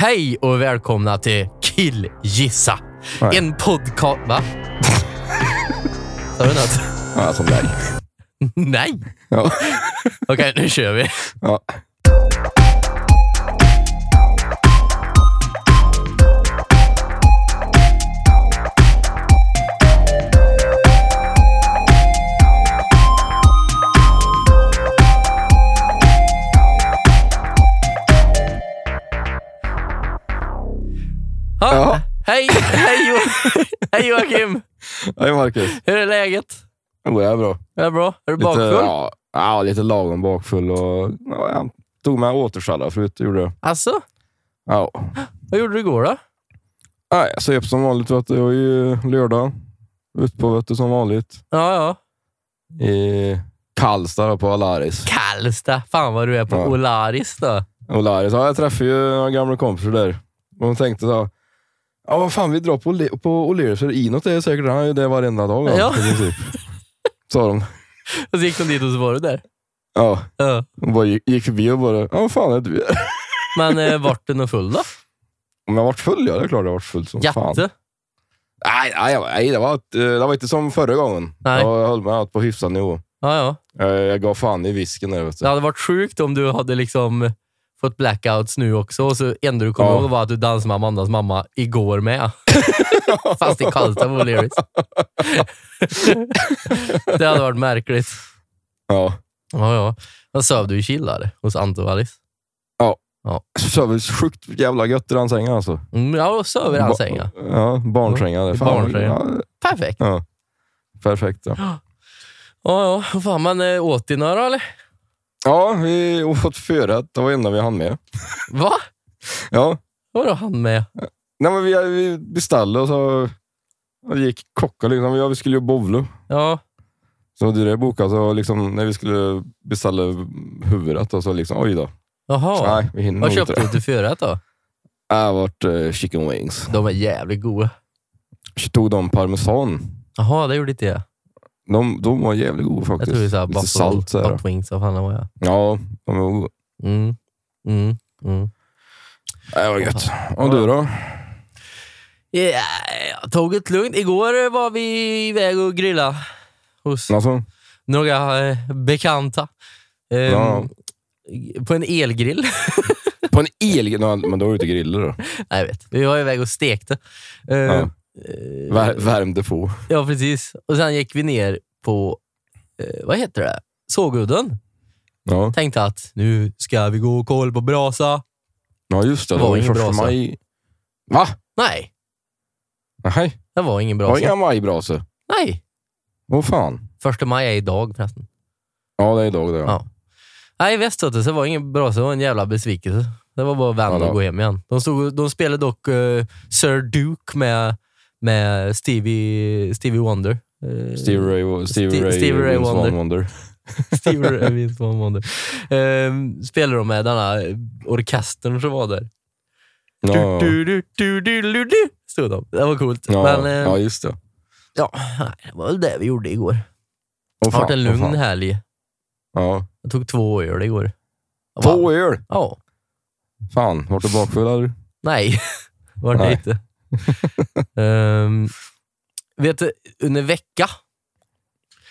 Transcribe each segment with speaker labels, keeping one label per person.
Speaker 1: Hej och välkomna till Killgissa.
Speaker 2: Nej.
Speaker 1: En podcast... Va? Sa du något?
Speaker 2: Ja, som dig.
Speaker 1: Nej.
Speaker 2: Ja.
Speaker 1: Okej, nu kör vi.
Speaker 2: Ja.
Speaker 1: hej Joakim.
Speaker 2: Hej Marcus.
Speaker 1: Hur är läget?
Speaker 2: Jo, jag är bra.
Speaker 1: Är det bra? Är du
Speaker 2: Lite,
Speaker 1: bakfull?
Speaker 2: ja, ja, lite lagom bakfull. Och, ja, jag tog med återställare förut. Gjorde jag.
Speaker 1: Alltså,
Speaker 2: Ja.
Speaker 1: vad gjorde du igår då?
Speaker 2: Nej, jag söp som vanligt. Vet du. Det var ju lördag. Ut på vet du, som vanligt.
Speaker 1: Ja, ja.
Speaker 2: I Karlstad då, på Alaris.
Speaker 1: Karlstad. Fan vad du är på
Speaker 2: Ja.
Speaker 1: Olaris då.
Speaker 2: Olaris. Ja, jag träffade ju några gamla kompisar där. Och de tänkte så Ja, vad fan, vi drar på, Ole- på O'Learys för Inot är säkert han är ju där varenda dag.
Speaker 1: Ja.
Speaker 2: i princip. Sa de.
Speaker 1: Och så gick de dit och så var du där.
Speaker 2: Ja,
Speaker 1: Ja.
Speaker 2: de bara gick, gick förbi och bara, ja vad fan är du?
Speaker 1: Men eh, vart du nog full då?
Speaker 2: Om jag varit full, ja det är klart jag varit full som fan.
Speaker 1: Jätte?
Speaker 2: Nej, nej, jag- nej det, var, ett- eh, det var inte som förra gången.
Speaker 1: Nej.
Speaker 2: Jag höll mig på hyfsad nivå.
Speaker 1: Ja, ja.
Speaker 2: Jag, jag gav fan i visken där. Vet du.
Speaker 1: Det hade varit sjukt om du hade liksom fått blackouts nu också och så enda du kommer
Speaker 2: Ja.
Speaker 1: ihåg var att du dansade med Amandas mamma igår med. Fast i Karlstad på O'Learys. det hade varit märkligt.
Speaker 2: Ja.
Speaker 1: Ja, ja. Vad söv du i Killare hos Anton och Alice?
Speaker 2: Så sov vi sjukt jävla gött i den sängen alltså.
Speaker 1: Mm, ja, söv i den
Speaker 2: Ba-
Speaker 1: sängen.
Speaker 2: Ja, barnsängen.
Speaker 1: Barnsängen.
Speaker 2: Ja,
Speaker 1: Perfekt.
Speaker 2: ja. Perfekt. Ja.
Speaker 1: Ja, ja. Fan, men äh, åt ni några eller?
Speaker 2: Ja, vi åt förrätt. Det var det enda vi hann med.
Speaker 1: Va?
Speaker 2: Ja.
Speaker 1: Vadå han med?
Speaker 2: Nej, men vi, vi beställde och så och det gick kocka liksom. Ja, vi skulle ju bowla.
Speaker 1: Ja,
Speaker 2: Så det där bokade så liksom, när vi skulle beställa huvudet och så liksom, oj då.
Speaker 1: jaha.
Speaker 2: Nej, vi hinner
Speaker 1: Vad
Speaker 2: nog inte
Speaker 1: köpte
Speaker 2: det.
Speaker 1: du till förrätt då?
Speaker 2: Det har varit eh, chicken wings.
Speaker 1: De är jävligt goda.
Speaker 2: Tog de parmesan.
Speaker 1: Jaha, det gjorde inte jag.
Speaker 2: De, de var jävligt goda
Speaker 1: Jag
Speaker 2: faktiskt.
Speaker 1: tror det är såhär
Speaker 2: Lite
Speaker 1: buffalo,
Speaker 2: salt så här.
Speaker 1: butt wings. Vad fan det var jag.
Speaker 2: Ja, de var goda.
Speaker 1: Mm. Mm. Mm.
Speaker 2: Det var gött. Och du då?
Speaker 1: Yeah, jag tog det lugnt. Igår var vi iväg och grilla hos
Speaker 2: Alltså,
Speaker 1: några eh, bekanta. Ehm,
Speaker 2: Ja.
Speaker 1: På en elgrill.
Speaker 2: på en el... no, Men då var du ute och grillade då?
Speaker 1: Nej, jag vet. Vi var iväg och stekte. Ehm,
Speaker 2: Ja.
Speaker 1: Eh,
Speaker 2: Vär, värmde på.
Speaker 1: ja, precis. Och sen gick vi ner på, eh, vad heter det? Sågudden.
Speaker 2: Ja.
Speaker 1: Tänkte att nu ska vi gå och kolla på brasa.
Speaker 2: ja, just det.
Speaker 1: Det
Speaker 2: Det
Speaker 1: var
Speaker 2: var
Speaker 1: ingen
Speaker 2: första
Speaker 1: brasa.
Speaker 2: maj. Va?
Speaker 1: Nej,
Speaker 2: Nej,
Speaker 1: det var ingen
Speaker 2: det var
Speaker 1: brasa.
Speaker 2: inga majbrasor.
Speaker 1: Nej,
Speaker 2: Åh fan.
Speaker 1: första maj är idag förresten.
Speaker 2: Ja, det är idag det. Ja.
Speaker 1: Ja. Nej, i Västgöta så var det ingen brasa. Det var en jävla besvikelse. Det var bara att vända
Speaker 2: Ja, då.
Speaker 1: och gå hem igen. De, stod, de spelade dock eh, Sir Duke med, med Stevie, Stevie Wonder.
Speaker 2: Stevie Ray, Stevie
Speaker 1: Ste-
Speaker 2: Ray,
Speaker 1: Stevie Ray Wonder.
Speaker 2: Wonder.
Speaker 1: Stevie Ray Vince Vaughn Wonder. Eh, spelade de med denna orkestern som var där.
Speaker 2: Ja,
Speaker 1: Du, du, du, du, du, du, stod de. Det var coolt.
Speaker 2: ja,
Speaker 1: Men eh,
Speaker 2: ja, just det.
Speaker 1: ja, det var väl det vi gjorde igår. Det har varit en lugn helg.
Speaker 2: Ja.
Speaker 1: Jag tog två öl igår.
Speaker 2: Två öl?
Speaker 1: Ja.
Speaker 2: Fan, vart du bakfull eller?
Speaker 1: Nej, var det inte. Ehm, vet du, under vecka.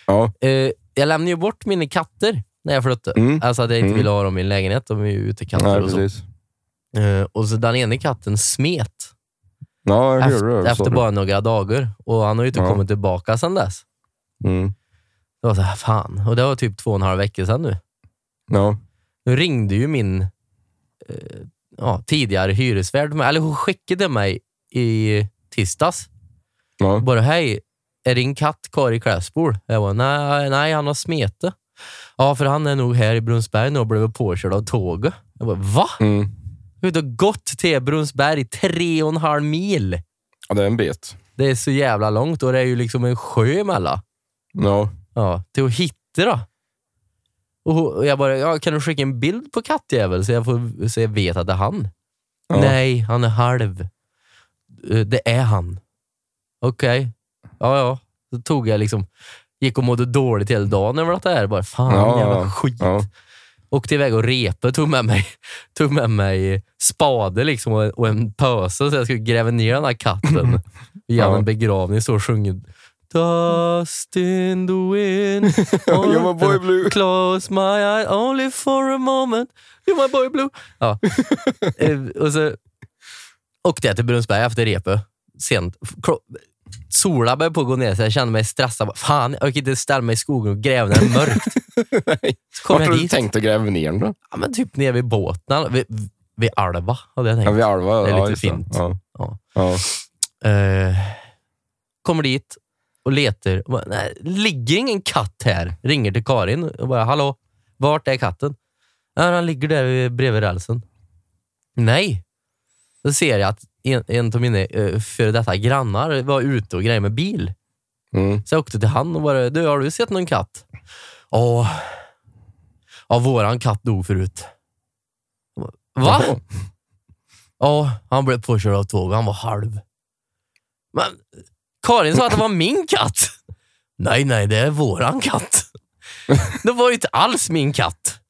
Speaker 2: Ja.
Speaker 1: eh, jag lämnade ju bort mina katter när jag flyttade.
Speaker 2: Mm.
Speaker 1: Alltså att jag inte
Speaker 2: Mm.
Speaker 1: ville ha dem i en lägenhet. De är ju utekatter
Speaker 2: Nej,
Speaker 1: och så. Eh, och så den ena katten smet
Speaker 2: Ja, jag hörde
Speaker 1: efter,
Speaker 2: det.
Speaker 1: efter bara några dagar. Och han har ju inte
Speaker 2: Ja.
Speaker 1: kommit tillbaka sedan dess.
Speaker 2: Mm.
Speaker 1: Det var så här, fan. Och det var typ två och en halv vecka sedan nu.
Speaker 2: Ja.
Speaker 1: Nu ringde ju min eh, ja, tidigare hyresvärd, eller hon skickade mig i tisdags.
Speaker 2: Ja.
Speaker 1: Bara, hej, är din katt kvar i Klässbol? Jag bara, nej, nej, han har smetat. Ja, för han är nog här i Brunsberg nu och blev påkörd av tåget. Jag bara, va?
Speaker 2: Mm.
Speaker 1: Jag har gått till Brunsberg tre och en halv mil.
Speaker 2: ja, det är en bit.
Speaker 1: Det är så jävla långt och det är ju liksom en sjö emellan.
Speaker 2: Ja.
Speaker 1: Ja, till att hitta då. Och jag bara, ja, kan du skicka en bild på kattjävel så jag, får, så jag vet att det är han?
Speaker 2: Ja.
Speaker 1: Nej, han är halv. Eh, Det är han. Okej. Ja, ja. Så tog jag liksom, gick och mådde dåligt hela dagen över att det här. Bara, fan,
Speaker 2: Ja,
Speaker 1: jävla skit.
Speaker 2: Ja.
Speaker 1: Åkte iväg och repe, tog med mig, tog med mig spade liksom och, och en pöse så jag skulle gräva ner den här katten. Honom
Speaker 2: Ja.
Speaker 1: en begravning så och sjunger Dust in the wind
Speaker 2: You're my boy blue.
Speaker 1: Close my eyes only for a moment You're my boy blue. Ja. Eh, och så åkte jag till Brunnsberg efter repet. Sent. Sola började på att gå ner så jag kände mig stressad. Fan, jag kan inte ställa mig i skogen och gräva när det är mörkt.
Speaker 2: Nej.
Speaker 1: Så kom
Speaker 2: Vart har du tänkt att gräva ner den då?
Speaker 1: Ja, men typ nere vid båten. Vid, vid Alva hade jag tänkt.
Speaker 2: Ja, vid Alva.
Speaker 1: Det är
Speaker 2: ja,
Speaker 1: lite fint.
Speaker 2: Ja.
Speaker 1: Ja.
Speaker 2: Ja.
Speaker 1: Eh, kommer dit och letar. Och bara, Nej, ligger ingen katt här? Ringer till Karin och bara, hallå, vart är katten? Ja, han ligger där bredvid rälsen. Nej. Då ser jag att en, en av mina uh, före detta grannar var ute och grejade med bil.
Speaker 2: Mm.
Speaker 1: Så jag åkte till han och bara, du har du sett någon katt? Ja, ja våran katt dog förut. Va?
Speaker 2: Jaha.
Speaker 1: Ja, han blev påkörd av tåg han var halv. Men Karin sa att det var min katt. Nej, nej, det är våran katt. Det var ju inte alls min katt.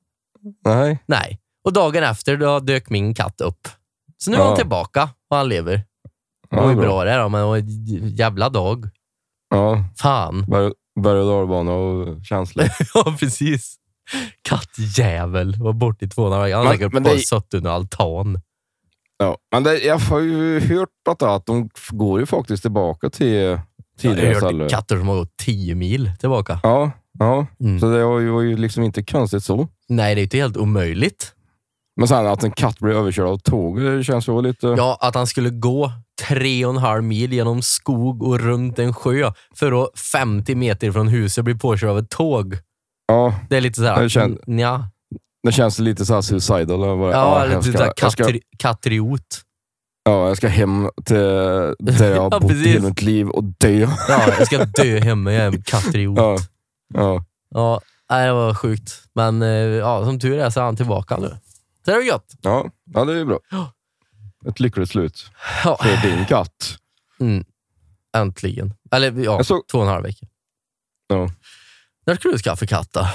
Speaker 2: Nej.
Speaker 1: Nej. Och dagen efter då dök min katt upp. Så nu är
Speaker 2: Ja.
Speaker 1: hon tillbaka och han lever. Det var ju
Speaker 2: bra.
Speaker 1: bra det då, men det var en jävla dag.
Speaker 2: Ja.
Speaker 1: Fan.
Speaker 2: Berg berg och dalbana och känslor.
Speaker 1: Ja, precis. Kattjävel. Var borta i två dagar. Han har
Speaker 2: Men-
Speaker 1: säkert
Speaker 2: men
Speaker 1: bara
Speaker 2: det-
Speaker 1: suttit under altan.
Speaker 2: Ja. Men det, jag har ju hört att, att de f- går ju faktiskt tillbaka till
Speaker 1: Jag
Speaker 2: tidigare
Speaker 1: har hört katter som har gått 10 mil tillbaka.
Speaker 2: Ja, ja.
Speaker 1: Mm.
Speaker 2: så det var ju, var ju liksom inte konstigt så.
Speaker 1: Nej, det är inte helt omöjligt.
Speaker 2: Men sen att en katt blir överkörd av tåg, det känns ju lite...
Speaker 1: Ja, att han skulle gå tre och en halv mil genom skog och runt en sjö för att 50 meter från huset bli påkörd av ett tåg.
Speaker 2: Ja,
Speaker 1: Det är lite såhär,
Speaker 2: Jag känner-
Speaker 1: nja.
Speaker 2: det känns lite så här suicidal. vad-
Speaker 1: Ja, lite
Speaker 2: ska,
Speaker 1: såhär
Speaker 2: jag, ska,
Speaker 1: kattriot.
Speaker 2: ja, jag ska hem till där jag har
Speaker 1: Ja,
Speaker 2: bott
Speaker 1: precis.
Speaker 2: hela mitt liv och dö.
Speaker 1: Ja, jag ska dö hemma, jag är en kattriot.
Speaker 2: Ja, ja.
Speaker 1: Ja, det var sjukt. Men eh, ja, som tur är så är han tillbaka nu. Det är gött.
Speaker 2: Ja, ja, det är bra. Ett lyckligt slut
Speaker 1: Ja.
Speaker 2: för din katt.
Speaker 1: Mm. Äntligen. Eller ja,
Speaker 2: Jag såg-
Speaker 1: två och en halv vecka.
Speaker 2: Ja.
Speaker 1: När ska du skaffa katt då?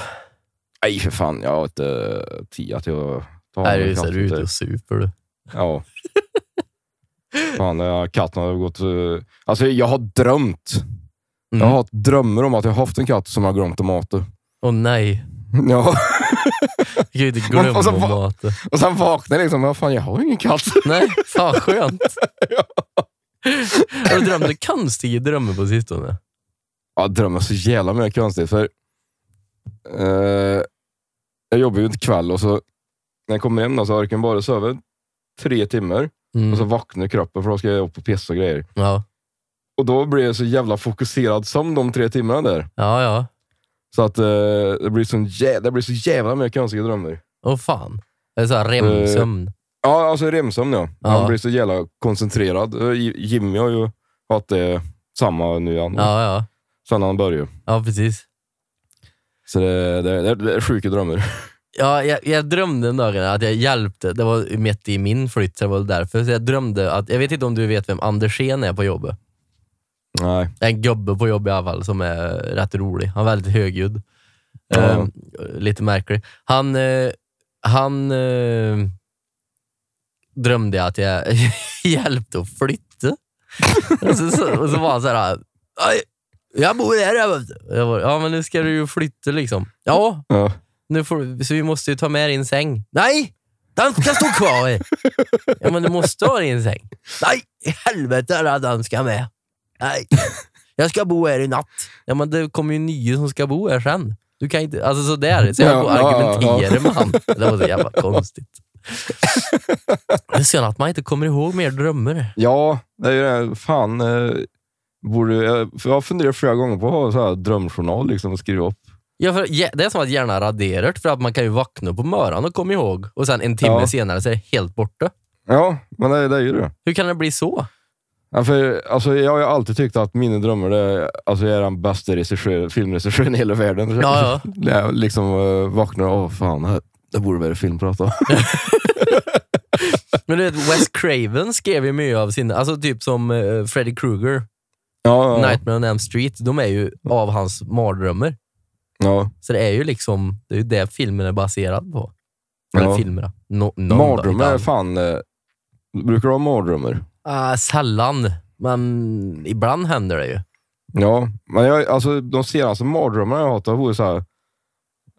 Speaker 2: Nej, för fan. Jag har inte tid att jag tar
Speaker 1: Nej, du ute
Speaker 2: till-
Speaker 1: och super du.
Speaker 2: Ja. Fan, ja, katten har gått... eh, Alltså, jag har drömt. Jag
Speaker 1: Mm.
Speaker 2: har haft drömmar om att jag har haft en katt som har glömt att mata.
Speaker 1: Åh nej,
Speaker 2: Ja.
Speaker 1: Glömma
Speaker 2: alltså,
Speaker 1: att
Speaker 2: vad-
Speaker 1: mata.
Speaker 2: Och sen vaknade jag liksom, vad fan, jag har ingen katt.
Speaker 1: Nej, fan skönt. Har du drömt konstiga drömmar på sistone?
Speaker 2: Ja, drömmer så jävla mycket konstigt. För, eh, jag jobbar ju inte kväll och så när jag kommer hem då, så orkar jag bara sova tre timmar
Speaker 1: Mm.
Speaker 2: och så vaknar kroppen för då ska jag upp och pissa och grejer.
Speaker 1: Ja,
Speaker 2: Och då blir jag så jävla fokuserad som de tre timmarna där.
Speaker 1: ja, ja.
Speaker 2: Så att eh, det, blir sån jä- det blir så jävla mycket konstiga drömmar.
Speaker 1: Åh fan. Det är såhär remsömn.
Speaker 2: Ja, alltså remsömn ja.
Speaker 1: Ja.
Speaker 2: Man blir så jävla koncentrerad. Eh, J- Jimmy har ju haft det samma nu igen.
Speaker 1: Ja, ja.
Speaker 2: Sen han började.
Speaker 1: Ja, precis.
Speaker 2: Så det, det, det, det är sjuka drömmar.
Speaker 1: Ja, jag, jag drömde en dag att jag hjälpte, det var mitt i min flytt, så det var väl därför. Så jag drömde att, jag vet inte om du vet vem Andersén är på jobbet?
Speaker 2: Nej.
Speaker 1: En gubbe på jobbet i alla fall som är rätt rolig. Han är väldigt högljudd.
Speaker 2: Ja.
Speaker 1: Eh, lite märklig. Han, eh, han eh, drömde att jag hjälpte att flytta. och, så, så, och så var han såhär, "Aj, jag bor här. jag vet du." Jag bara, ja men nu ska du ju flytta liksom. Ja,
Speaker 2: Ja.
Speaker 1: nu får, så vi måste ju ta med din säng. Nej! Den ska stå kvar! ja, men du måste ha din säng. Nej, i helvete är den ska med. Nej, jag ska bo här i natt. Ja, men det kommer ju nya som ska bo här sen. Du kan inte, alltså sådär. Så jag
Speaker 2: Ja,
Speaker 1: och
Speaker 2: ja, ja,
Speaker 1: argumenterar med han. Det var så jävla konstigt. Det är synd att man inte kommer ihåg mer drömmar.
Speaker 2: Ja, det är ju det. Fan. Eh, borde, jag, har funderat flera gånger på att ha så här drömjournal liksom, och skriva upp.
Speaker 1: Ja, för det är som att hjärnan raderar för att man kan ju vakna på morgonen och komma ihåg och sen en timme
Speaker 2: Ja.
Speaker 1: senare så är det helt borta.
Speaker 2: Ja, men det, det är ju det.
Speaker 1: Hur kan det bli så?
Speaker 2: Ja, för, alltså, jag har ju alltid tyckt att mina drömmar det är, alltså, jag är den bästa regissör, filmregissören i hela världen.
Speaker 1: Ja, ja.
Speaker 2: Jag liksom uh, vaknar och fan, det, här- det borde vara filmprat då.
Speaker 1: Men du vet, Wes Craven skrev ju mycket av sina, alltså typ som uh, Freddy Krueger,
Speaker 2: ja, ja,
Speaker 1: Nightmare on Elm Street, de är ju av hans mardrömmar.
Speaker 2: ja.
Speaker 1: Så det är ju liksom, det är ju det filmen är baserad på. Eller
Speaker 2: Ja.
Speaker 1: filmer. No,
Speaker 2: Mardrömmar är fan... Eh, brukar du ha mardrömmar?
Speaker 1: Ah, sällan, men ibland händer det ju.
Speaker 2: Ja, men jag, alltså, de senaste mardrömmarna jag har haft, det varit så här...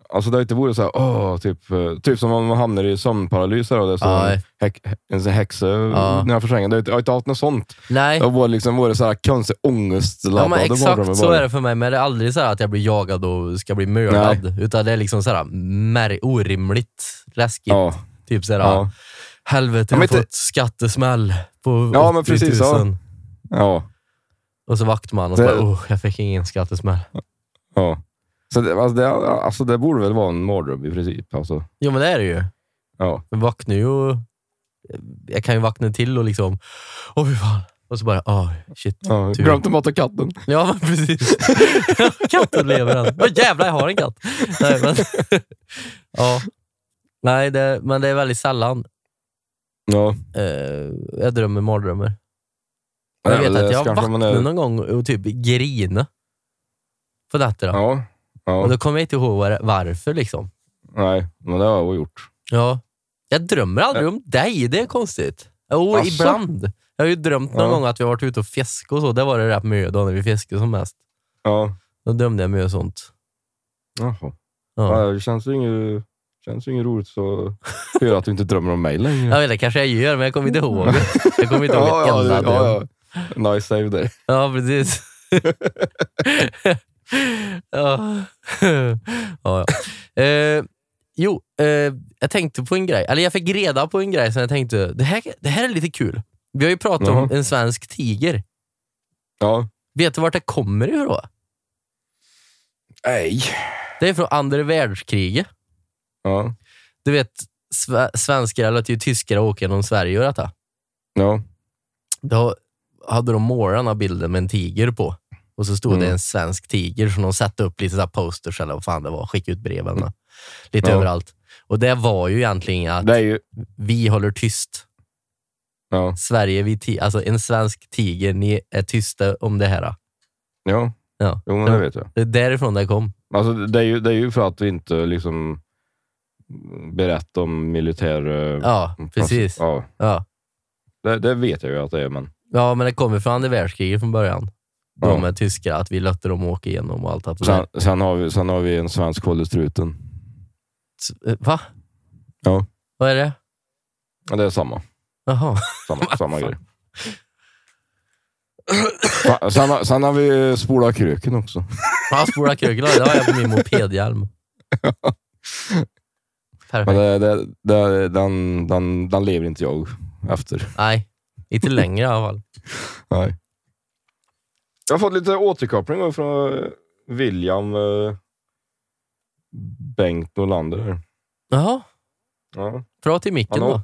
Speaker 2: Alltså det har inte varit så här, åh, typ, eh, typ som om man hamnar i sömnparalys och det står en, häck, en häxa
Speaker 1: Ja.
Speaker 2: nedanför sängen. Jag har inte haft något sånt.
Speaker 1: Nej,
Speaker 2: Det har varit, liksom, varit så här konstig ångestladdade
Speaker 1: ja, men exakt så är det för mig. Men det är aldrig så här att jag blir jagad och ska bli mördad. Utan det är liksom så här mär- orimligt läskigt.
Speaker 2: Ja,
Speaker 1: Typ så här,
Speaker 2: ja,
Speaker 1: helvete,
Speaker 2: Ja,
Speaker 1: jag
Speaker 2: men
Speaker 1: har fått skattesmäll på
Speaker 2: Ja,
Speaker 1: 80
Speaker 2: men
Speaker 1: 000.
Speaker 2: precis, ja. ja,
Speaker 1: Och så vaknar man och så
Speaker 2: Det-
Speaker 1: bara, oh, jag fick ingen skattesmäll.
Speaker 2: ja. Så det, alltså, det, alltså, det borde väl vara en mardröm i princip. Alltså.
Speaker 1: Jo, men det är det ju.
Speaker 2: Ja.
Speaker 1: Jag vaknar ju. Jag kan ju vakna till och liksom, åh fy fan. Och så bara, åh shit.
Speaker 2: Ja,
Speaker 1: Tur.
Speaker 2: glömt att mata katten.
Speaker 1: Ja, men precis. Katten lever än. Åh jävlar, jag har en katt. Nej, men, ja. Nej, det, men det är väldigt sällan
Speaker 2: Ja.
Speaker 1: eh, jag drömmer mardrömmar. Jag vet att jag
Speaker 2: man
Speaker 1: vaknade
Speaker 2: är-
Speaker 1: någon gång och typ grina på nätterna.
Speaker 2: Ja.
Speaker 1: Och
Speaker 2: ja.
Speaker 1: då kommer jag inte ihåg var- varför. liksom.
Speaker 2: Nej, men det har jag gjort.
Speaker 1: Ja. Jag drömmer aldrig om dig, det är konstigt. Jo,
Speaker 2: Asså?
Speaker 1: ibland. Jag har ju drömt någon
Speaker 2: Ja.
Speaker 1: gång att vi har varit ute och fiskat och så. Det var det rätt mycket då när vi fiskade som mest.
Speaker 2: Ja.
Speaker 1: Då drömde jag mycket sånt.
Speaker 2: Jaha.
Speaker 1: Ja.
Speaker 2: Ja. det känns ju inget, känns ju inget roligt så höra att du inte drömmer om mig längre.
Speaker 1: Jag vet inte, kanske jag gör, men jag kommer inte ihåg. Jag kommer inte ihåg
Speaker 2: ja, ja,
Speaker 1: enda
Speaker 2: det- ja, ja. Nice save där.
Speaker 1: Ja, precis. ja. ja, ja. Eh, jo, eh, jag tänkte på en grej. Eller jag fick reda på en grej som jag tänkte, det här, det här är lite kul. Vi har ju pratat om
Speaker 2: Jaha.
Speaker 1: en svensk tiger.
Speaker 2: Ja.
Speaker 1: Vet du vart det kommer ifrån?
Speaker 2: Nej.
Speaker 1: Det är från andra världskriget.
Speaker 2: Ja.
Speaker 1: Du vet, sve- svenskar eller typ tyskar åker genom Sverige och detta.
Speaker 2: Ja.
Speaker 1: Då hade de målat bilden med en tiger på. Och så stod det
Speaker 2: Mm.
Speaker 1: en svensk tiger som de satte upp lite så posters eller vad fan det var. Skickade ut brev eller något. Lite
Speaker 2: Ja.
Speaker 1: överallt. Och det var ju egentligen att
Speaker 2: Det ju...
Speaker 1: vi håller tyst.
Speaker 2: Ja.
Speaker 1: Sverige, vi alltså en svensk tiger, ni är tysta om det här.
Speaker 2: Ja.
Speaker 1: Ja.
Speaker 2: Jo, men det vet jag.
Speaker 1: Det är därifrån det kom.
Speaker 2: Alltså, det, är ju, det är ju för att vi inte liksom berättar om militär... eh,
Speaker 1: Ja, precis.
Speaker 2: Ja.
Speaker 1: Ja.
Speaker 2: Det, det vet jag ju att det är, men...
Speaker 1: Ja, men det kommer från andra världskriget från början. De
Speaker 2: Ja.
Speaker 1: är tyskar, att vi låter dem åka igenom och allt. Att.
Speaker 2: Sen, sen, har vi, sen har vi en svensk Kollestruten.
Speaker 1: Eh, Va?
Speaker 2: Ja.
Speaker 1: Vad är det?
Speaker 2: Ja, det är samma.
Speaker 1: Jaha.
Speaker 2: Samma, samma grej. Sen, har- sen har vi spola kröken också.
Speaker 1: Ja, spola kröken, det har jag på min mopedhjälm. Perfekt.
Speaker 2: Men det, det, det, den, den, den lever inte jag efter.
Speaker 1: Nej, inte längre i alla fall.
Speaker 2: Nej. Jag har fått lite återkoppling från eh, William eh, Bengt Norlander.
Speaker 1: Jaha,
Speaker 2: Ja.
Speaker 1: prata i micken
Speaker 2: Hallå?
Speaker 1: då.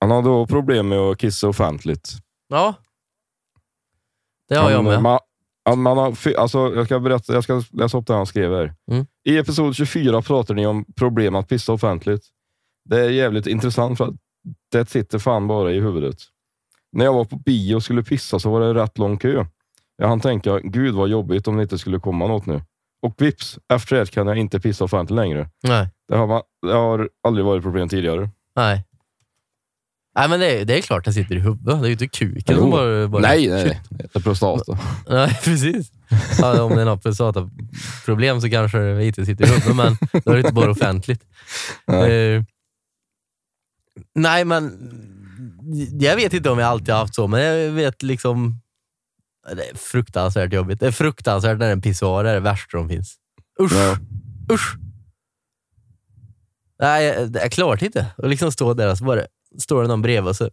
Speaker 2: Han har då problem med att kissa offentligt.
Speaker 1: Ja. Det har jag
Speaker 2: Han,
Speaker 1: med.
Speaker 2: Man, han- man har, alltså, jag, ska berätta, jag ska läsa upp det han skrev här.
Speaker 1: Mm.
Speaker 2: I episod 24 pratar ni om problem att pissa offentligt. Det är jävligt intressant för att det sitter fan bara i huvudet. När jag var på bio och skulle pissa så var det rätt lång kö. Jag hann tänka, gud vad jobbigt om det inte skulle komma något nu. Och vips, efter det kan jag inte pissa offentligt längre.
Speaker 1: Nej.
Speaker 2: Det har, man, det har aldrig varit problem tidigare.
Speaker 1: Nej. Nej, men det är, det är klart det sitter i huvudet. Det är ju inte kuken som bara... bara
Speaker 2: nej, nej. Det är prostata.
Speaker 1: Nej, precis. Ja, om det är något prostataproblem så kanske det inte sitter i huvudet, men då är det inte bara offentligt.
Speaker 2: Nej.
Speaker 1: Eh, nej, men jag vet inte om jag alltid har haft så, men jag vet liksom... Det är fruktansvärt jobbigt. Det är fruktansvärt när en pissoar är det värsta som finns. Usch!
Speaker 2: Ja.
Speaker 1: Usch! Nej, jag- jag klarar det inte. Och liksom stå där och så bara står det någon bredvid och så,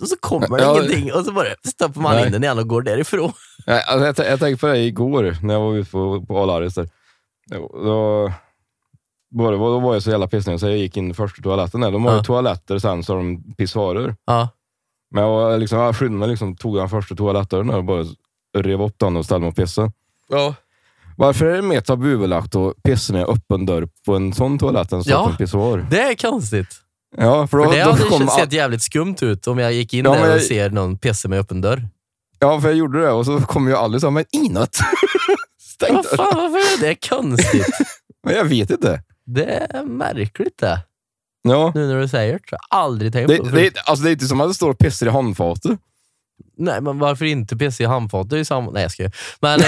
Speaker 1: och så kommer det
Speaker 2: Ja.
Speaker 1: ingenting och så bara stoppar man
Speaker 2: Nej.
Speaker 1: in den igen och går därifrån.
Speaker 2: Nej, alltså jag, jag tänkte på det igår när jag var ute på, på Alaris. Där. Då, då, då, var jag så jävla pissnödig så jag gick in först i toaletten. Där. De har
Speaker 1: Ja.
Speaker 2: toaletter sen så har de pissoarer.
Speaker 1: Ja.
Speaker 2: Men jag, liksom, jag skyndade mig liksom, tog den första toalettdörren och bara rev upp den och ställde mig och pissade.
Speaker 1: Ja.
Speaker 2: Varför är det mer tabubelagt att pissa med öppen dörr på en sån toalett än så
Speaker 1: Ja.
Speaker 2: på en pissoar?
Speaker 1: Det är konstigt.
Speaker 2: Ja, för, då,
Speaker 1: För det hade
Speaker 2: kom
Speaker 1: sett jävligt skumt ut om jag gick in
Speaker 2: Ja,
Speaker 1: där och
Speaker 2: jag-
Speaker 1: ser någon pissa med öppen dörr.
Speaker 2: ja, för jag gjorde det och så kom ju Alice och sa, men inåt. Stäng
Speaker 1: Vad fan, varför är det konstigt?
Speaker 2: Men jag vet inte.
Speaker 1: Det är märkligt det.
Speaker 2: Ja.
Speaker 1: Nu när du säger det. så har jag aldrig tänkt
Speaker 2: Det,
Speaker 1: på det.
Speaker 2: det, alltså, det är inte som att det står och pissar i handfatet.
Speaker 1: Nej, men varför inte PC i handfat? Det är ju samma... Nej, jag skojar. Men eh,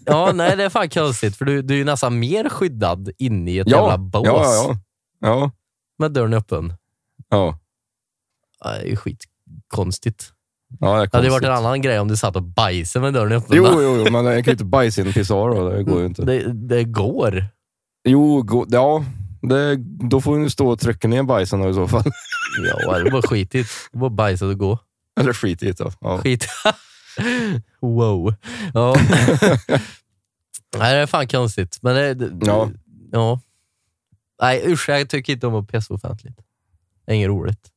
Speaker 1: ja, nej, det är fan konstigt. För du, du är ju nästan mer skyddad inne i ett
Speaker 2: Ja.
Speaker 1: jävla bås
Speaker 2: Ja, ja, ja. ja,
Speaker 1: med dörren öppen.
Speaker 2: ja.
Speaker 1: Det är ju skitkonstigt.
Speaker 2: ja det, är
Speaker 1: Det hade ju varit en annan grej om du satt och bajsade med dörren öppen.
Speaker 2: Jo, jo, jo, men jag kan ju inte bajsa in en pissoar då. Det går ju inte.
Speaker 1: Det, det går.
Speaker 2: Jo, go, ja. Det, då får ni stå och trycka ner bajsen då i så fall.
Speaker 1: Ja, det var skitigt. Det var bajsa och gå.
Speaker 2: Eller skit i det. då. Ja.
Speaker 1: Skit. wow. Ja. Nej, det är fan konstigt. Men det,
Speaker 2: Ja.
Speaker 1: ja. Nej, usch. Jag tycker inte om att pissa offentligt. Det är inget roligt.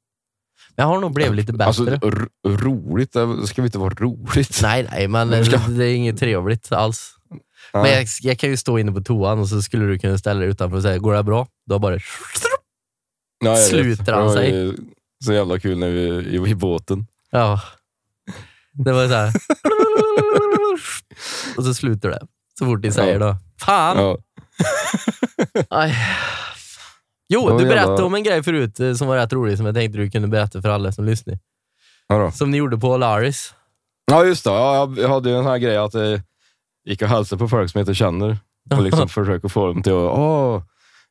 Speaker 1: Men jag har nog blivit lite bättre.
Speaker 2: Alltså, roligt, det ska väl inte vara roligt?
Speaker 1: nej, nej, men det,
Speaker 2: Ska-
Speaker 1: det är inget trevligt alls. Men
Speaker 2: Nej.
Speaker 1: jag, jag kan ju stå inne på toan och så skulle du kunna ställa dig utanför och säga, går det bra? Då bara...
Speaker 2: Ja, vet.
Speaker 1: sluter han sig.
Speaker 2: Så jävla kul när vi var i båten.
Speaker 1: Ja. Det var så här. Och så slutar det. Så fort ni säger då. Fan!
Speaker 2: Ja.
Speaker 1: Aj. Jo, du
Speaker 2: jävla-
Speaker 1: berättade om en grej förut eh, som var rätt rolig som jag tänkte du kunde berätta för alla som lyssnar.
Speaker 2: Ja.
Speaker 1: Som ni gjorde på Laris.
Speaker 2: ja, just det. Ja, jag- hade ju en sån här grej att jag gick och hälsade på folk som jag inte känner och liksom försöka få dem till att Åh,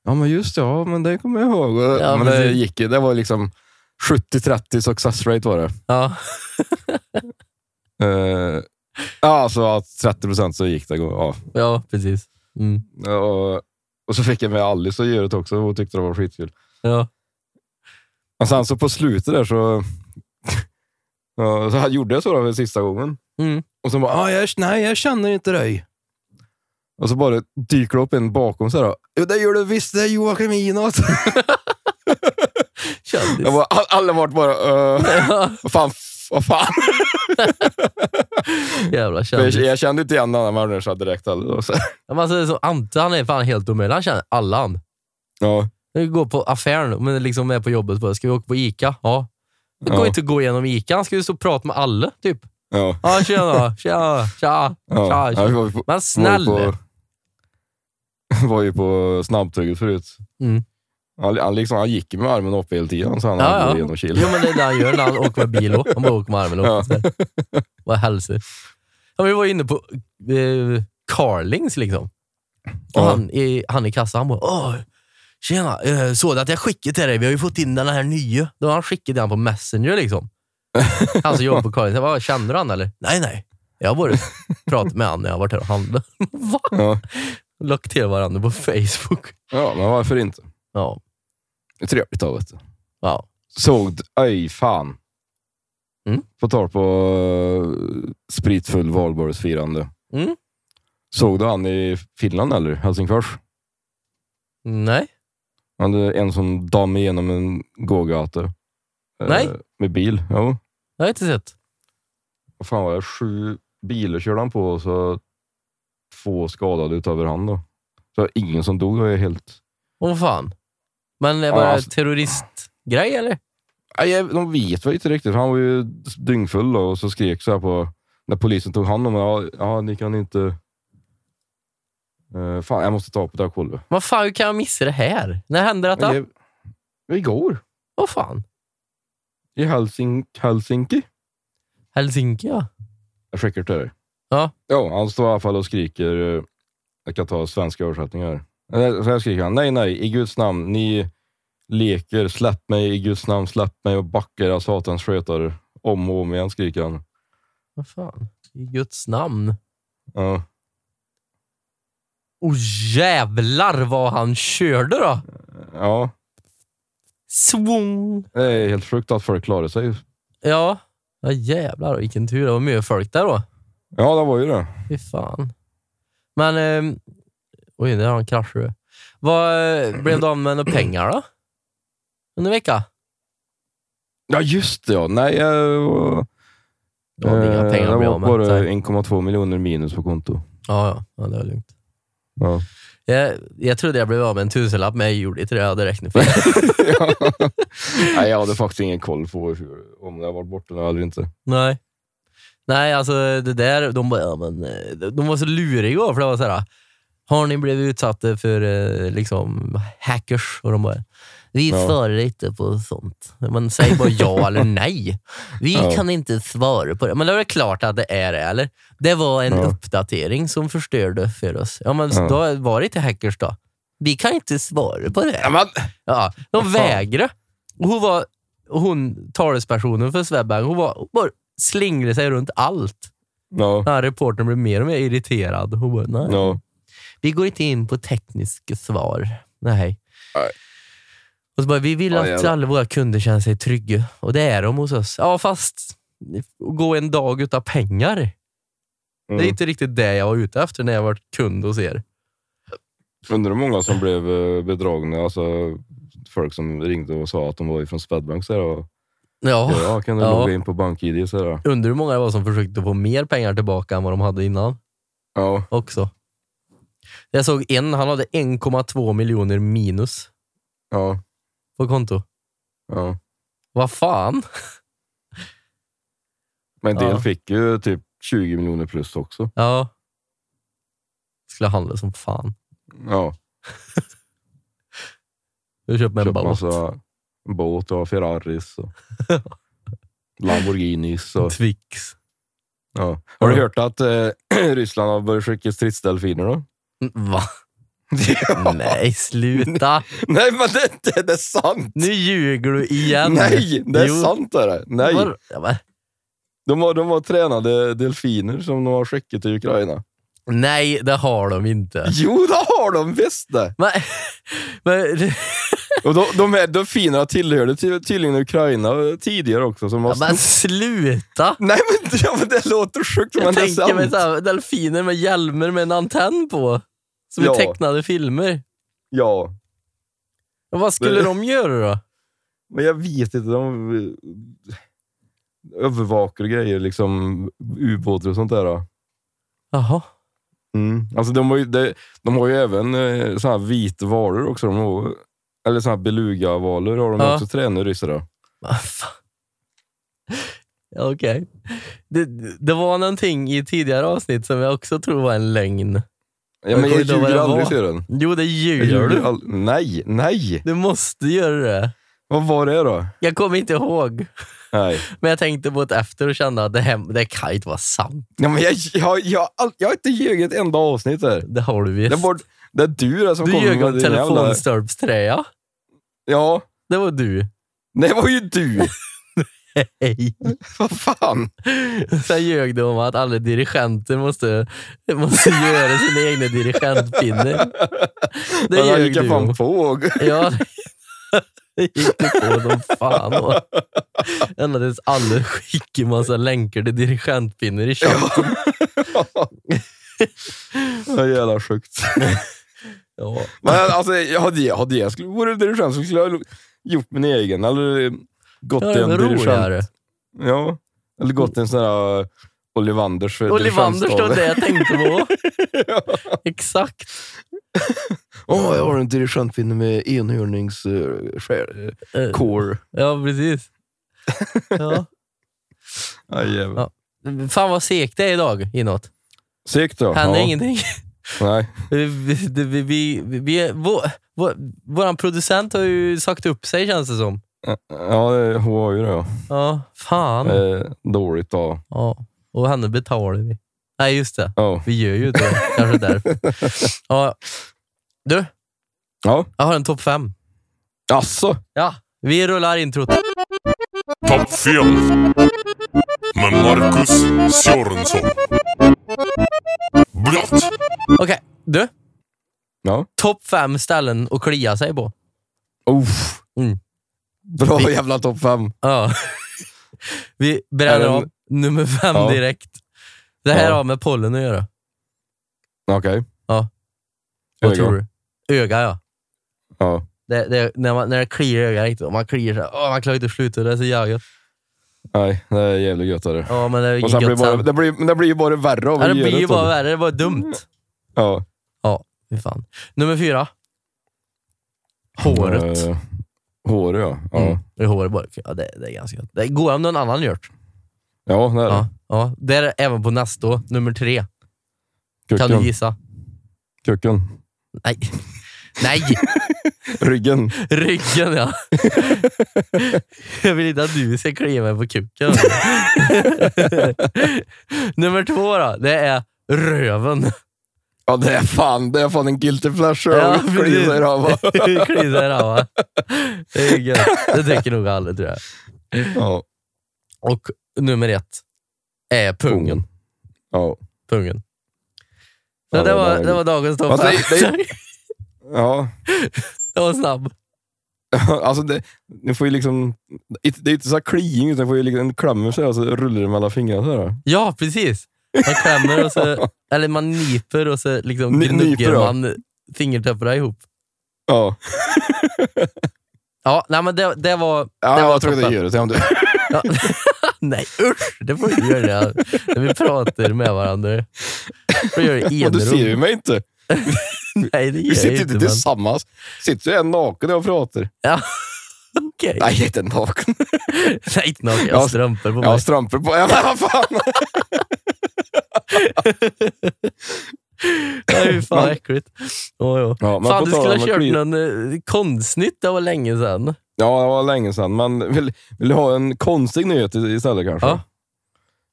Speaker 2: ja men just det, ja men det kommer jag ihåg.
Speaker 1: Ja,
Speaker 2: men det gick. Det var liksom 70-30 success rate var det.
Speaker 1: Ja.
Speaker 2: Uh, ja, alltså att 30 procent så gick det. Ja.
Speaker 1: ja, precis. Mm.
Speaker 2: Och, och så fick jag med Alice att göra det också. Hon tyckte det var skitkul.
Speaker 1: Ja.
Speaker 2: Men sen så på slutet där så, ja, så gjorde jag så då för sista gången.
Speaker 1: Mm.
Speaker 2: Och så bara, ah, jag, nej jag känner inte dig. Och så bara dyker det upp en bakom så här. Jo det gör du visst, det är Joakim Inåt.
Speaker 1: Kändis.
Speaker 2: Jag bara, all- alla vart bara, uh, vad fan, vad fan.
Speaker 1: Jävla
Speaker 2: För jag,
Speaker 1: kändis.
Speaker 2: jag kände inte igen den här människan direkt heller. Så,
Speaker 1: alltså, så Ante han är fan helt omöjlig. Han känner alla han.
Speaker 2: ja,
Speaker 1: Vi går på affären, men liksom är på jobbet. Bara, ska vi åka på Ica? Ja. Det går
Speaker 2: Ja.
Speaker 1: inte att gå igenom Ica. Han ska ju stå och prata med alla. Typ.
Speaker 2: ja,
Speaker 1: Ja, tjena, tja, tja,
Speaker 2: ja.
Speaker 1: tja.
Speaker 2: ja vi var ju på,
Speaker 1: Men snälla.
Speaker 2: Var ju på, var ju på snabbtugget förut.
Speaker 1: Mm.
Speaker 2: Han, han, liksom, han gick med armen uppe hela tiden, så han
Speaker 1: Ja,
Speaker 2: hade
Speaker 1: ja.
Speaker 2: Kil.
Speaker 1: Jo, men det är det han gör när han åker med bil. också. Han bara åker med armen upp.
Speaker 2: Ja.
Speaker 1: Vad hälsar. Ja, vi var inne på eh, Carlings liksom. Och
Speaker 2: Ja.
Speaker 1: han, i, han i kassan, han bara Åh, Tjena, eh, såg du att jag skickade till dig? Vi har ju fått in den här nya. Då har han skickat den på Messenger liksom. Han som jobbar på Carlings. Jag bara, känner du han eller? Nej, nej. Jag har bara pratat med han när jag har varit här och handlat. Va?
Speaker 2: Ja.
Speaker 1: Lagt till varandra på Facebook.
Speaker 2: ja, men varför inte?
Speaker 1: Ja.
Speaker 2: Trevligt då, vet du.
Speaker 1: ja.
Speaker 2: Såg Oj, fan.
Speaker 1: Mm.
Speaker 2: På tal på uh, spritfull valborgsfirande.
Speaker 1: Mm.
Speaker 2: Såg du han i Finland eller Helsingfors?
Speaker 1: Nej.
Speaker 2: Han hade en som dammade igenom en gågata. eh,
Speaker 1: Nej.
Speaker 2: Med bil. Jo.
Speaker 1: Jag har inte sett.
Speaker 2: Vad fan var det? Sju bilar körde han på och så två skadade utöver han då. Så ingen som dog. var helt...
Speaker 1: Åh fan. Men det var
Speaker 2: Ja,
Speaker 1: det
Speaker 2: alltså-
Speaker 1: terroristgrej eller?
Speaker 2: Jag- de vet väl inte riktigt. Han var ju dyngfull då, och så skrek så här på när polisen tog hand om honom. Ja, ja, ni kan inte... Eh, fan, jag måste ta på det här kolvet.
Speaker 1: Vad fan, hur kan jag missa det här? När hände detta?
Speaker 2: Det- Igår.
Speaker 1: Vad fan?
Speaker 2: I Helsing Helsinki.
Speaker 1: Helsinki ja.
Speaker 2: Jag skickar till dig.
Speaker 1: Ja.
Speaker 2: Ja, han står i alla fall och skriker. eh, Jag kan ta svenska översättningar. Eh, Så här skriker han. Nej, nej, i Guds namn. Ni leker. Släpp mig i Guds namn. Släpp mig och backa era satans skötare. Om och om igen skriker han.
Speaker 1: Vad fan? I Guds namn.
Speaker 2: Ja.
Speaker 1: Oh jävlar vad han körde då!
Speaker 2: ja,
Speaker 1: Swung!
Speaker 2: det är helt sjukt att folk klarar sig.
Speaker 1: Ja. ja jävlar vilken tur. Det var mycket folk där då.
Speaker 2: Ja, det var ju det.
Speaker 1: Fy fan. Men... ehm, oj, där han kraschat. Vad eh, blev det av med några pengar då? Under vecka?
Speaker 2: Ja, just det. Ja. Nej, jag...
Speaker 1: Det var inga
Speaker 2: eh,
Speaker 1: pengar att bli
Speaker 2: var
Speaker 1: med.
Speaker 2: bara
Speaker 1: Så här.
Speaker 2: 1,2 miljoner minus på konto.
Speaker 1: Ja, ja. ja det var lugnt.
Speaker 2: Ja.
Speaker 1: Jag, jag trodde jag blev av med en tusenlapp, men jag gjorde inte det. Jag hade räknat fel.
Speaker 2: Nej, jag hade faktiskt ingen koll på hur, om har varit borta eller inte.
Speaker 1: Nej. Nej, alltså det där, de, bara, ja, men, eh, de var så luriga för det var så här. Har ni blivit utsatta för eh, liksom, hackers? Och de bara, Vi
Speaker 2: Ja.
Speaker 1: svarar inte på sånt. Man säger bara ja eller nej. Vi
Speaker 2: Ja.
Speaker 1: kan inte svara på det. Men då är det klart att det är det, eller? Det var en
Speaker 2: Ja.
Speaker 1: uppdatering som förstörde för oss. Ja, men
Speaker 2: Ja.
Speaker 1: Då var det inte hackers då. Vi kan inte svara på det.
Speaker 2: Ja, men,
Speaker 1: Ja, de vägrade. Och Hon var hon talespersonen för Swedbank. Hon, var, bara slingrade sig runt allt.
Speaker 2: ja,
Speaker 1: Den här reportern blev mer och mer irriterad. Hon bara, nej.
Speaker 2: ja.
Speaker 1: Vi går inte in på tekniska svar. Nej.
Speaker 2: Nej.
Speaker 1: Och så bara, vi vill att alla våra kunder känner sig trygga. Och det är de hos oss. Ja, fast gå en dag utan pengar. Det är
Speaker 2: Mm.
Speaker 1: inte riktigt det jag var ute efter när jag var kund hos er.
Speaker 2: Undrar hur många som blev eh, bedragna. Alltså, folk som ringde och sa att de var ifrån Swedbank. Så och,
Speaker 1: Ja.
Speaker 2: ja, kan du
Speaker 1: Ja.
Speaker 2: logga in på BankID? Så.
Speaker 1: Undrar hur många det var som försökte få mer pengar tillbaka än vad de hade innan.
Speaker 2: Ja,
Speaker 1: också. Jag såg en, han hade 1,2 miljoner minus
Speaker 2: ja,
Speaker 1: på konto.
Speaker 2: ja.
Speaker 1: Vad fan?
Speaker 2: Men en del
Speaker 1: Ja.
Speaker 2: fick ju typ 20 miljoner plus också.
Speaker 1: Ja. Skulle handla som fan.
Speaker 2: Ja,
Speaker 1: Jag köpte mig en
Speaker 2: köpt
Speaker 1: båt.
Speaker 2: massa båt och Ferraris och Lamborghinis. Och,
Speaker 1: Twix.
Speaker 2: ja. Har du hört att eh, Ryssland har börjat skicka stridsdelfiner då?
Speaker 1: Va? Nej, sluta.
Speaker 2: Nej, men det, det, det är sant!
Speaker 1: Nu ljuger du igen.
Speaker 2: Nej, det är
Speaker 1: Jo.
Speaker 2: sant är det. Nej.
Speaker 1: Var- Ja, men-
Speaker 2: De har, de har tränade delfiner som de har skickat till Ukraina.
Speaker 1: Nej, det har de inte.
Speaker 2: Jo, det har de visst det!
Speaker 1: Men, men,
Speaker 2: Och de, de här delfinerna tillhörde ty, tydligen Ukraina tidigare också. Som har
Speaker 1: ja, men
Speaker 2: snott-
Speaker 1: sluta!
Speaker 2: Nej, men, ja, men det låter sjukt, men
Speaker 1: Jag
Speaker 2: det är
Speaker 1: tänker mig
Speaker 2: sant.
Speaker 1: så här, delfiner med hjälmer med en antenn på. Som
Speaker 2: Ja.
Speaker 1: tecknade filmer.
Speaker 2: Ja,
Speaker 1: Och vad skulle
Speaker 2: Det-
Speaker 1: de göra då?
Speaker 2: men jag vet inte. De eh, övervakar grejer, liksom ubåtar och sånt där. då.
Speaker 1: Jaha.
Speaker 2: Mm. Alltså, de, har ju, de, de har ju även eh, såna här vita valor också. De har, eller såna här beluga-valar har de
Speaker 1: Ja.
Speaker 2: också tränat ryssar. då.
Speaker 1: Vad fan? Ja, Okej. Det, det var någonting i tidigare avsnitt som jag också tror var en lögn.
Speaker 2: Ja, men jag ljuger
Speaker 1: det
Speaker 2: aldrig, den.
Speaker 1: Jo, det ljuger du.
Speaker 2: all... Nej, nej!
Speaker 1: Du måste göra det.
Speaker 2: Vad var det då?
Speaker 1: Jag kommer inte ihåg.
Speaker 2: Nej.
Speaker 1: Men jag tänkte på det efter och kände att det, här, det kan inte vara sant.
Speaker 2: Ja, men jag, jag, jag, jag, jag har inte ljugit ett enda avsnitt där.
Speaker 1: Det har du visst.
Speaker 2: Det, var, det är du där som
Speaker 1: du
Speaker 2: kommer
Speaker 1: ljög om
Speaker 2: med din jävla...
Speaker 1: telefonstolpströja.
Speaker 2: Ja,
Speaker 1: Det var du.
Speaker 2: det var ju du.
Speaker 1: Hej.
Speaker 2: Vad fan?
Speaker 1: Sen ljög du om att alla dirigenter måste, måste göra sina egna dirigentpinnar. Det
Speaker 2: Men
Speaker 1: ljög
Speaker 2: gick jag fan på.
Speaker 1: Ja, det gick du på som fan. Ända tills alla skickade massa länkar till dirigentpinnar i chatten.
Speaker 2: Det är jävla sjukt.
Speaker 1: Ja.
Speaker 2: Men alltså, hade, jag hade jag skulle vore dirigent så skulle jag gjort min egen. Eller gått
Speaker 1: Ja, det
Speaker 2: en dirigent. Ja. Eller gått till en sån här uh, Olivanders för
Speaker 1: Olivanders
Speaker 2: dirigentstave.
Speaker 1: var det jag tänkte på. Exakt.
Speaker 2: Åh, jag har en dirigentpinne med enhörnings uh,
Speaker 1: Eh,
Speaker 2: core.
Speaker 1: Ja, precis. Ja.
Speaker 2: Aj, jävlar.
Speaker 1: Ja. Fan vad segt det är idag inåt.
Speaker 2: Segt då.
Speaker 1: Händer
Speaker 2: ja.
Speaker 1: ingenting.
Speaker 2: Nej.
Speaker 1: Vi, vi, vi, vi, vi, vår, vår, våran producent har ju sagt upp sig känns det som.
Speaker 2: Ja, det- har ju det. Ja.
Speaker 1: Ja, fan.
Speaker 2: Eh, dåligt då.
Speaker 1: Ja. Och henne betalar vi. Nej, just det.
Speaker 2: Ja.
Speaker 1: Vi gör ju det. Kanske därför. Ja. Du,
Speaker 2: Ja.
Speaker 1: jag har en topp fem.
Speaker 2: Alltså.
Speaker 1: Ja, vi rullar introt.
Speaker 3: Topp 5 med Marcus Sörensson. Blått.
Speaker 1: Okej, du.
Speaker 2: Ja.
Speaker 1: Topp fem ställen att klia sig på.
Speaker 2: Uff.
Speaker 1: Mm.
Speaker 2: Bra
Speaker 1: Vi-
Speaker 2: jävla topp fem.
Speaker 1: Ja. Vi bränner
Speaker 2: Är
Speaker 1: av nummer fem
Speaker 2: Ja.
Speaker 1: direkt. Det här
Speaker 2: Ja.
Speaker 1: har med pollen att göra.
Speaker 2: Okej.
Speaker 1: Ja. Vad
Speaker 2: Öga.
Speaker 1: tror du? Öga, ja.
Speaker 2: Ja.
Speaker 1: Det, det, när, man, när det kliar i ögat och man kliar så här, åh, man klarar inte att sluta, det är så jävla gött.
Speaker 2: Nej, det är jävligt gött. Är det.
Speaker 1: Ja, men det är
Speaker 2: Och sen blir
Speaker 1: gött
Speaker 2: bara, det, blir, det blir ju bara värre av
Speaker 1: Ja, det blir ju
Speaker 2: det,
Speaker 1: bara värre, det var dumt.
Speaker 2: Ja.
Speaker 1: Fy fan. Nummer fyra. Håret.
Speaker 2: Eh, håret, ja. Ja,
Speaker 1: Mm. Det är håret bara. Ja, det, det är ganska gött. Det går om någon annan gjort.
Speaker 2: ja det är det.
Speaker 1: Ja, ja. Det är även på nästa nummer tre. Kan
Speaker 2: Kucken.
Speaker 1: du gissa?
Speaker 2: Kucken.
Speaker 1: Nej. Nej,
Speaker 2: Ryggen.
Speaker 1: ryggen ja. Jag vill inte att du ska klia mig på kuken. Nummer två då, det är röven.
Speaker 2: Ja, det är fan, det är fan en guilty pleasure.
Speaker 1: Ja, precis.
Speaker 2: Klia av. va?
Speaker 1: Klia sig då, va? Det är gött. Det tycker nog alla tror jag.
Speaker 2: Ja,
Speaker 1: Och nummer ett är pungen.
Speaker 2: ja.
Speaker 1: pungen. Så
Speaker 2: Ja,
Speaker 1: det, var, det var dagens topp
Speaker 2: det- ja.
Speaker 1: Det var snabb.
Speaker 2: Alltså det, ni får ju liksom, det är inte så här kliing, utan får ju liksom en klämmer sig och så rullar det mellan fingrarna. Så här.
Speaker 1: Ja, precis. Man klämmer och så, eller man nyper och så liksom
Speaker 2: Ni-
Speaker 1: gnuggar man fingertopparna ihop.
Speaker 2: Ja,
Speaker 1: Ja, nej, men det, det var...
Speaker 2: ja
Speaker 1: det var
Speaker 2: jag
Speaker 1: toppen.
Speaker 2: det. Om du.
Speaker 1: Ja. nej, usch! Det får du göra när vi pratar med varandra. Får göra
Speaker 2: Och du ser ju
Speaker 1: enrum.
Speaker 2: mig inte.
Speaker 1: Nej, det
Speaker 2: Vi
Speaker 1: gör
Speaker 2: sitter
Speaker 1: jag
Speaker 2: inte
Speaker 1: inte. Men...
Speaker 2: tillsammans. Sitter jag naken och pratar?
Speaker 1: Ja. Okej.
Speaker 2: Nej, jag är inte naken.
Speaker 1: Nej, inte naken. Jag har strumpor på
Speaker 2: Jag har
Speaker 1: mig.
Speaker 2: strumpor på. Ja, men vad fan.
Speaker 1: Nej, fy fan vad äckligt. Oh, jo.
Speaker 2: Ja,
Speaker 1: Fan, du skulle ha kört
Speaker 2: kli-
Speaker 1: någon eh, konstnytt, det var länge sedan.
Speaker 2: Ja, det var länge sedan. Men vill, vill du ha en konstig nyhet istället kanske?
Speaker 1: Ja.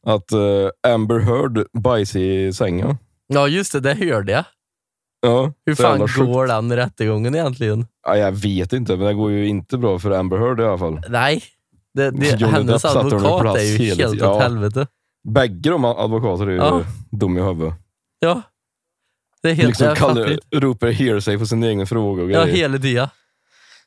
Speaker 2: Att eh, Amber Heard bajs i sängen.
Speaker 1: Ja, just det, det hörde jag.
Speaker 2: Ja,
Speaker 1: Hur fan
Speaker 2: jävla sjukt.
Speaker 1: går den rättegången egentligen?
Speaker 2: Ja, jag vet inte, men det går ju inte bra för Amber Heard i alla fall.
Speaker 1: Nej, det, det, hennes advokat är ju helt åt
Speaker 2: Ja.
Speaker 1: helvete.
Speaker 2: Bägge de advokater är ju
Speaker 1: Ja.
Speaker 2: dum i huvudet.
Speaker 1: Ja. Det är helt
Speaker 2: Liksom kallar, ropar hearsay på sin egen fråga och
Speaker 1: Ja,
Speaker 2: grejer.
Speaker 1: hela tiden.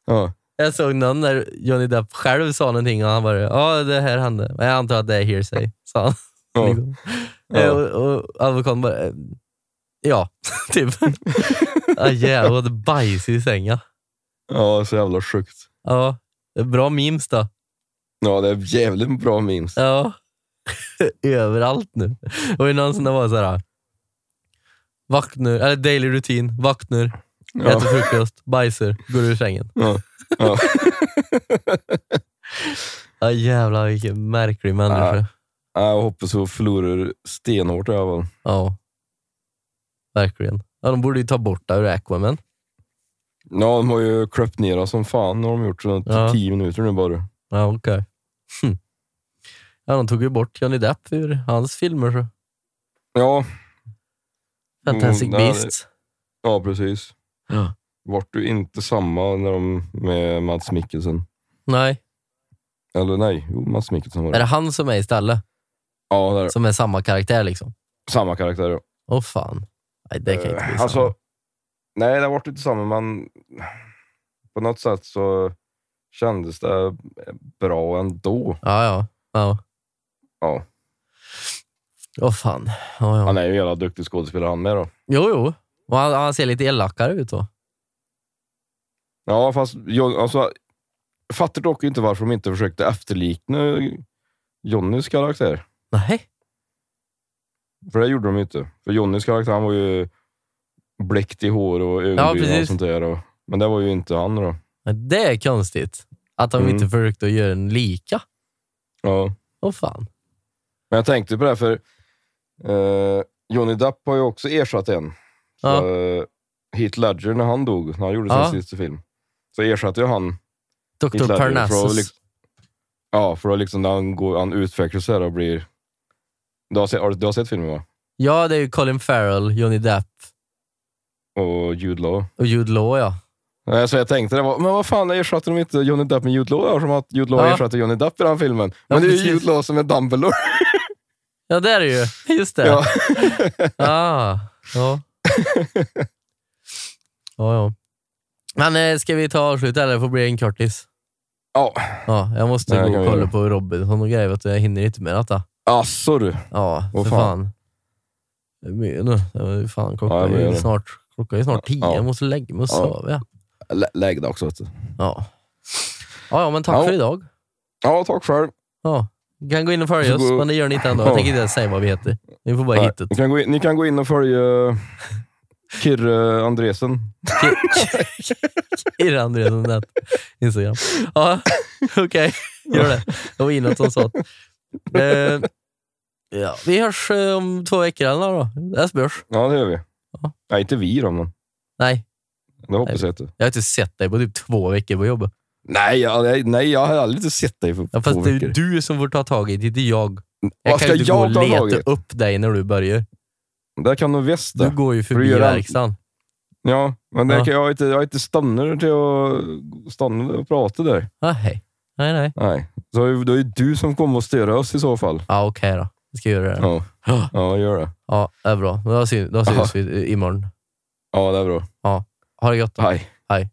Speaker 2: Ja.
Speaker 1: Jag såg någon när Johnny Depp själv sa någonting och han bara ja det här hände. Men jag antar att det är hearsay, sa han.
Speaker 2: Ja.
Speaker 1: Liksom.
Speaker 2: Ja.
Speaker 1: Eh, Och, och advokaten bara, eh, ja, typ. ah, jävlar, vad bajs i sängen.
Speaker 2: Ja, så jävla sjukt.
Speaker 1: Ja, det är bra memes då.
Speaker 2: Ja, det är jävligt bra memes.
Speaker 1: Ja. Överallt nu. Och det är någon som det var såhär, vaknar, eller daily rutin, vaknar,
Speaker 2: Ja.
Speaker 1: äter frukost, bajsar, går ur sängen.
Speaker 2: Ja. Ja.
Speaker 1: Ja, jävlar vilken märklig människa.
Speaker 2: Ja, Jag hoppas att förlorar stenhårt i alla fall.
Speaker 1: Ja. Verkligen. Ja, de borde ju ta bort det ur Aquaman.
Speaker 2: Ja, de har ju klippt ner oss som fan. har de gjort så
Speaker 1: Ja.
Speaker 2: tio minuter nu bara.
Speaker 1: Ja, okej. Hm. Ja, de tog ju bort Johnny Depp ur hans filmer. Så.
Speaker 2: Ja,
Speaker 1: Fantastic
Speaker 2: Mm, det-
Speaker 1: Beasts.
Speaker 2: ja precis.
Speaker 1: Ja.
Speaker 2: Vart du inte samma när de med Mads Mikkelsen?
Speaker 1: Nej,
Speaker 2: Eller nej, jo Mads Mikkelsen var
Speaker 1: är
Speaker 2: det.
Speaker 1: det han som är istället?
Speaker 2: Ja, det är det.
Speaker 1: Som är samma karaktär liksom?
Speaker 2: samma karaktär. ja.
Speaker 1: Åh fan. Nej, det kan inte bli
Speaker 2: Eh,
Speaker 1: samma.
Speaker 2: alltså, nej, det vart inte samma, men på något sätt så kändes det bra ändå.
Speaker 1: Ja, ja. ja.
Speaker 2: Ja.
Speaker 1: Åh fan. Ja, ja.
Speaker 2: Han är ju en jävla duktig skådespelare han med då.
Speaker 1: Jo, jo. Och han, han ser lite elakare ut då.
Speaker 2: Ja, fast jag, alltså, jag fattar dock inte varför de inte försökte efterlikna Jonnys karaktär.
Speaker 1: Nej.
Speaker 2: För det gjorde de ju inte. För Jonnys karaktär han var ju bläckt i hår och ögonbryn och
Speaker 1: precis.
Speaker 2: allt sånt där. Och, men det var ju inte han då.
Speaker 1: Det är konstigt. Att de
Speaker 2: Mm.
Speaker 1: inte försökte göra en lika.
Speaker 2: Ja.
Speaker 1: Åh fan.
Speaker 2: Men jag tänkte på det här, för eh, Johnny Depp har ju också ersatt en. Så,
Speaker 1: Ja.
Speaker 2: eh, Heath Ledger, när han dog, när han gjorde sin
Speaker 1: Ja.
Speaker 2: sista film, så ersatte ju han
Speaker 1: Dr.
Speaker 2: Heath
Speaker 1: Parnassus.
Speaker 2: liksom, ja, för att liksom, när han, går, han utvecklas och blir... Du har, sett, har du, du har sett filmen va?
Speaker 1: Ja, det är ju Colin Farrell, Johnny Depp
Speaker 2: Och Jude Law.
Speaker 1: och Jude Law ja.
Speaker 2: Nej, Så jag tänkte, det var, men vad fan ersatte de inte Johnny Depp med Jude Law? då? Som att Jude Law
Speaker 1: Ja.
Speaker 2: ersatte Johnny Depp i den filmen.
Speaker 1: Ja,
Speaker 2: Men det är ju. Jude Law som är Dumbledore.
Speaker 1: Ja, det är det ju. Just det.
Speaker 2: Ja.
Speaker 1: Ah, ja. ja, ja. Men eh, ska vi ta avslut eller får det bli en kortis?
Speaker 2: Ja,
Speaker 1: Ja, jag måste
Speaker 2: Nej,
Speaker 1: gå
Speaker 2: kan
Speaker 1: och
Speaker 2: vi
Speaker 1: kolla
Speaker 2: göra.
Speaker 1: på Robinson och grejer. vet du. Jag hinner inte med detta.
Speaker 2: asså du.
Speaker 1: Ja,
Speaker 2: Åh,
Speaker 1: för
Speaker 2: fan.
Speaker 1: fan. Det är mycket nu. Det är ju fan, klockan
Speaker 2: Ja, jag
Speaker 1: är ju
Speaker 2: vet det.
Speaker 1: snart, klockan är snart tio.
Speaker 2: Ja.
Speaker 1: Jag måste lägga mig och sova. Ja.
Speaker 2: Lä- Lägg det också.
Speaker 1: Ja. Ja, ja, men tack för idag.
Speaker 2: Ja, tack själv.
Speaker 1: Ja. Ni kan gå in och följa oss, men det gör ni inte ändå. Jag
Speaker 2: Ja.
Speaker 1: tänker inte ens säga vad vi heter. Ni får bara hitta
Speaker 2: ni, kan gå in, ni kan gå in och följa Kirre Andresen.
Speaker 1: Irre Andreasson nät. Instagram. Ja, okej. Gör det. Det var inåt som sa. Eh, ja, vi hörs eh, om två veckor eller då. Esbjörns.
Speaker 2: Ja, det gör vi.
Speaker 1: Ja.
Speaker 2: Nej, inte vi då, men
Speaker 1: Nej,
Speaker 2: det hoppas jag inte.
Speaker 1: Jag har inte sett dig på typ två veckor på jobbet.
Speaker 2: Nej, jag, nej, jag har aldrig inte sett dig på
Speaker 1: Ja,
Speaker 2: två
Speaker 1: fast det är
Speaker 2: veckor.
Speaker 1: ju du som får ta tag i det, inte jag. Jag
Speaker 2: Vad
Speaker 1: kan
Speaker 2: ska
Speaker 1: ju inte gå och
Speaker 2: jag ta tag
Speaker 1: leta
Speaker 2: i?
Speaker 1: upp dig när du börjar.
Speaker 2: Det kan du det.
Speaker 1: Du går ju
Speaker 2: För
Speaker 1: förbi
Speaker 2: gör allt.
Speaker 1: verkstaden.
Speaker 2: Ja, men det
Speaker 1: Ja.
Speaker 2: kan jag, har inte, jag har inte stannat till att stanna och prata där.
Speaker 1: Ah, hej. Nej, nej.
Speaker 2: Nej. Så är- då är det du som kommer att störa oss i så fall.
Speaker 1: Ja, okej då. Jag ska göra det.
Speaker 2: Ja,
Speaker 1: Ja,
Speaker 2: ja gör det.
Speaker 1: ja det är bra. Då syns, då syns vi imorgon.
Speaker 2: Ja, det är bra.
Speaker 1: Ha det gott då.
Speaker 2: Hej.
Speaker 1: Hej.